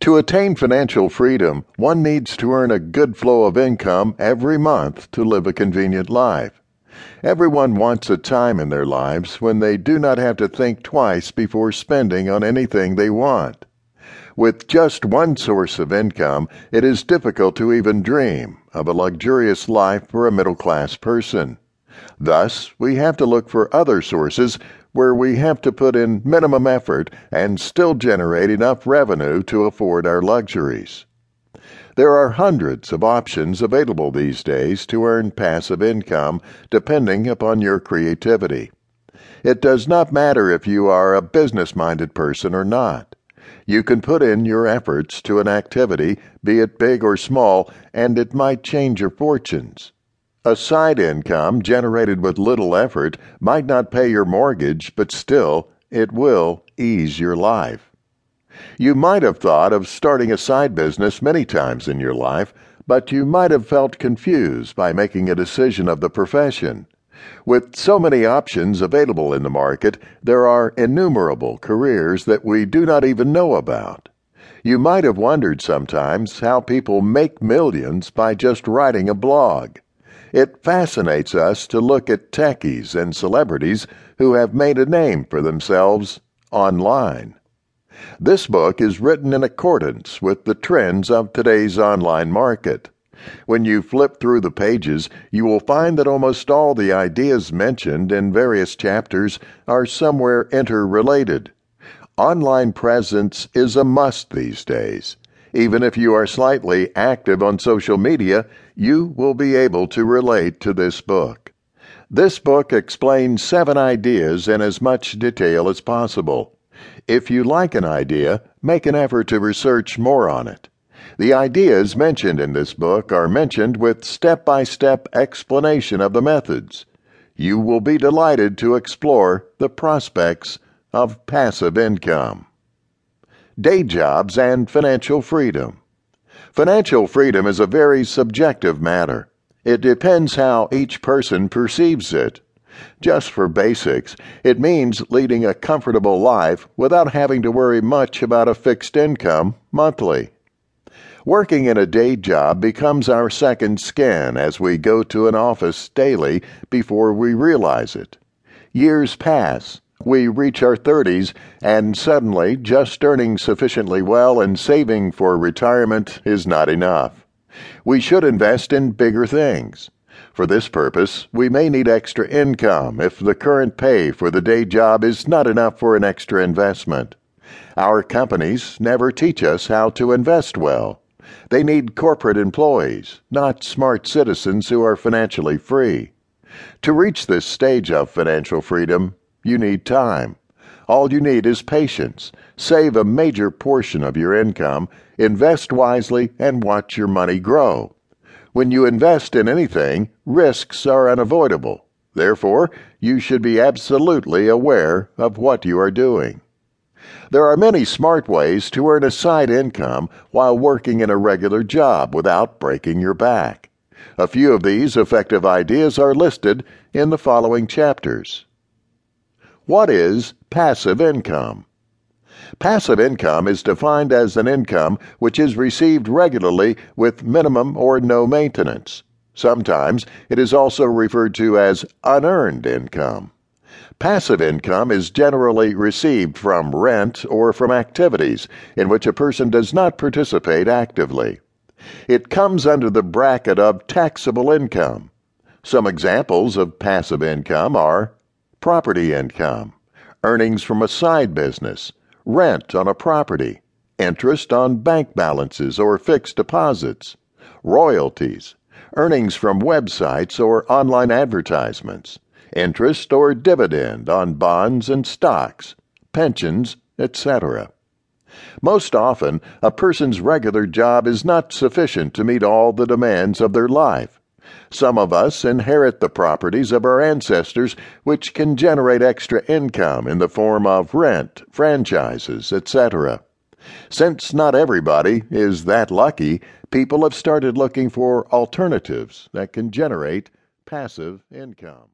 To attain financial freedom, one needs to earn a good flow of income every month to live a convenient life. Everyone wants a time in their lives when they do not have to think twice before spending on anything they want. With just one source of income, it is difficult to even dream of a luxurious life for a middle class person. Thus, we have to look for other sources where we have to put in minimum effort and still generate enough revenue to afford our luxuries. There are hundreds of options available these days to earn passive income depending upon your creativity. It does not matter if you are a business minded person or not. You can put in your efforts to an activity, be it big or small, and it might change your fortunes. A side income generated with little effort might not pay your mortgage, but still, it will ease your life. You might have thought of starting a side business many times in your life, but you might have felt confused by making a decision of the profession. With so many options available in the market, there are innumerable careers that we do not even know about. You might have wondered sometimes how people make millions by just writing a blog. It fascinates us to look at techies and celebrities who have made a name for themselves online. This book is written in accordance with the trends of today's online market. When you flip through the pages, you will find that almost all the ideas mentioned in various chapters are somewhere interrelated. Online presence is a must these days. Even if you are slightly active on social media, you will be able to relate to this book. This book explains seven ideas in as much detail as possible. If you like an idea, make an effort to research more on it. The ideas mentioned in this book are mentioned with step by step explanation of the methods. You will be delighted to explore the prospects of passive income day jobs, and financial freedom. Financial freedom is a very subjective matter. It depends how each person perceives it. Just for basics, it means leading a comfortable life without having to worry much about a fixed income monthly. Working in a day job becomes our second skin as we go to an office daily before we realize it. Years pass, we reach our 30s, and suddenly just earning sufficiently well and saving for retirement is not enough. We should invest in bigger things. For this purpose, we may need extra income if the current pay for the day job is not enough for an extra investment. Our companies never teach us how to invest well. They need corporate employees, not smart citizens who are financially free. To reach this stage of financial freedom, you need time. All you need is patience. Save a major portion of your income, invest wisely, and watch your money grow. When you invest in anything, risks are unavoidable. Therefore, you should be absolutely aware of what you are doing. There are many smart ways to earn a side income while working in a regular job without breaking your back. A few of these effective ideas are listed in the following chapters. What is passive income? Passive income is defined as an income which is received regularly with minimum or no maintenance. Sometimes it is also referred to as unearned income. Passive income is generally received from rent or from activities in which a person does not participate actively. It comes under the bracket of taxable income. Some examples of passive income are property income, earnings from a side business, rent on a property, interest on bank balances or fixed deposits, royalties, earnings from websites or online advertisements, interest or dividend on bonds and stocks, pensions, etc. Most often, a person's regular job is not sufficient to meet all the demands of their life. Some of us inherit the properties of our ancestors, which can generate extra income in the form of rent, franchises, etc. Since not everybody is that lucky, people have started looking for alternatives that can generate passive income.